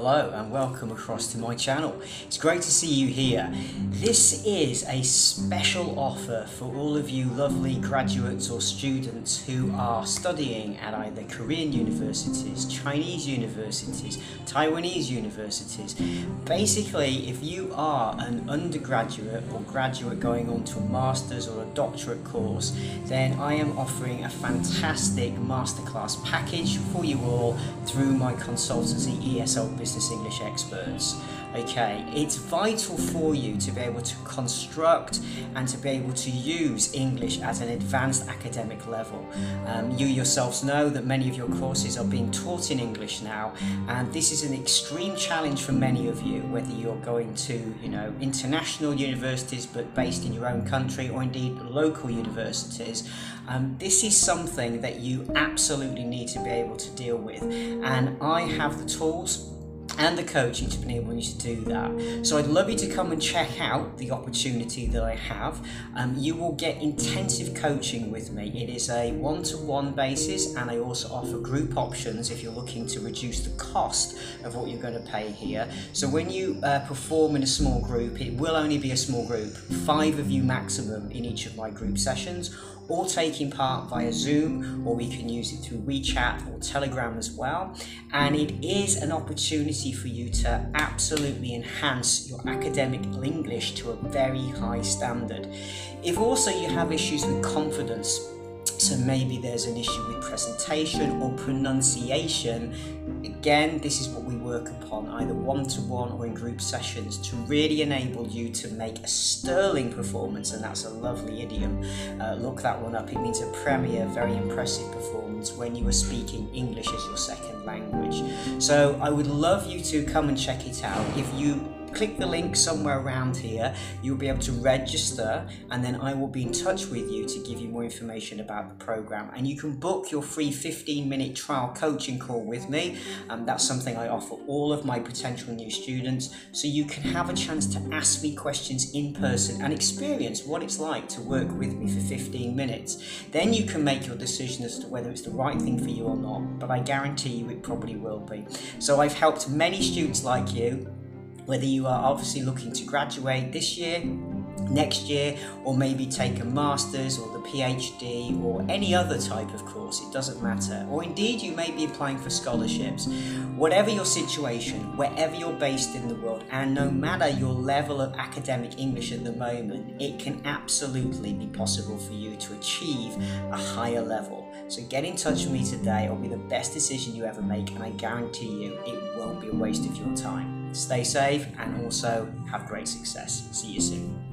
Hello and welcome across to my channel. It's great to see you here. This is a special offer for all of you lovely graduates or students who are studying at either Korean universities, Chinese universities, Taiwanese universities. Basically, if you are an undergraduate or graduate going on to a master's or a doctorate course, then I am offering a fantastic masterclass package for you all through my consultancy ESL Business English Experts. Okay, it's vital for you to be able to construct and to be able to use English at an advanced academic level. Um, you yourselves know that many of your courses are being taught in English now, and this is an extreme challenge for many of you, whether you're going to, you know, international universities but based in your own country or indeed local universities. Um, this is something that you absolutely need to be able to deal with, and I have the tools and the coaching to enable you to do that. So I'd love you to come and check out the opportunity that I have. Um, you will get intensive coaching with me. It is a one-to-one basis and I also offer group options if you're looking to reduce the cost of what you're going to pay here. So when you uh, perform in a small group, it will only be a small group, five of you maximum in each of my group sessions or taking part via Zoom, or we can use it through WeChat or Telegram as well. And it is an opportunity for you to absolutely enhance your academic English to a very high standard. If also you have issues with confidence, so maybe there's an issue with presentation or pronunciation. Again, this is what we work upon either one to one or in group sessions to really enable you to make a sterling performance, and that's a lovely idiom. Uh, look that one up, it means a premier, very impressive performance when you are speaking English as your second language. So I would love you to come and check it out. If you click the link somewhere around here, you'll be able to register and then I will be in touch with you to give you more information about the program. And you can book your free 15 minute trial coaching call with me. And that's something I offer all of my potential new students. So you can have a chance to ask me questions in person and experience what it's like to work with me for 15 minutes. Then you can make your decision as to whether it's the right thing for you or not. But I guarantee you it probably will be. So I've helped many students like you whether you are obviously looking to graduate this year, next year, or maybe take a master's or the PhD or any other type of course, it doesn't matter. Or indeed, you may be applying for scholarships. Whatever your situation, wherever you're based in the world, and no matter your level of academic English at the moment, it can absolutely be possible for you to achieve a higher level. So get in touch with me today, it'll be the best decision you ever make, and I guarantee you it won't be a waste of your time. Stay safe and also have great success. See you soon.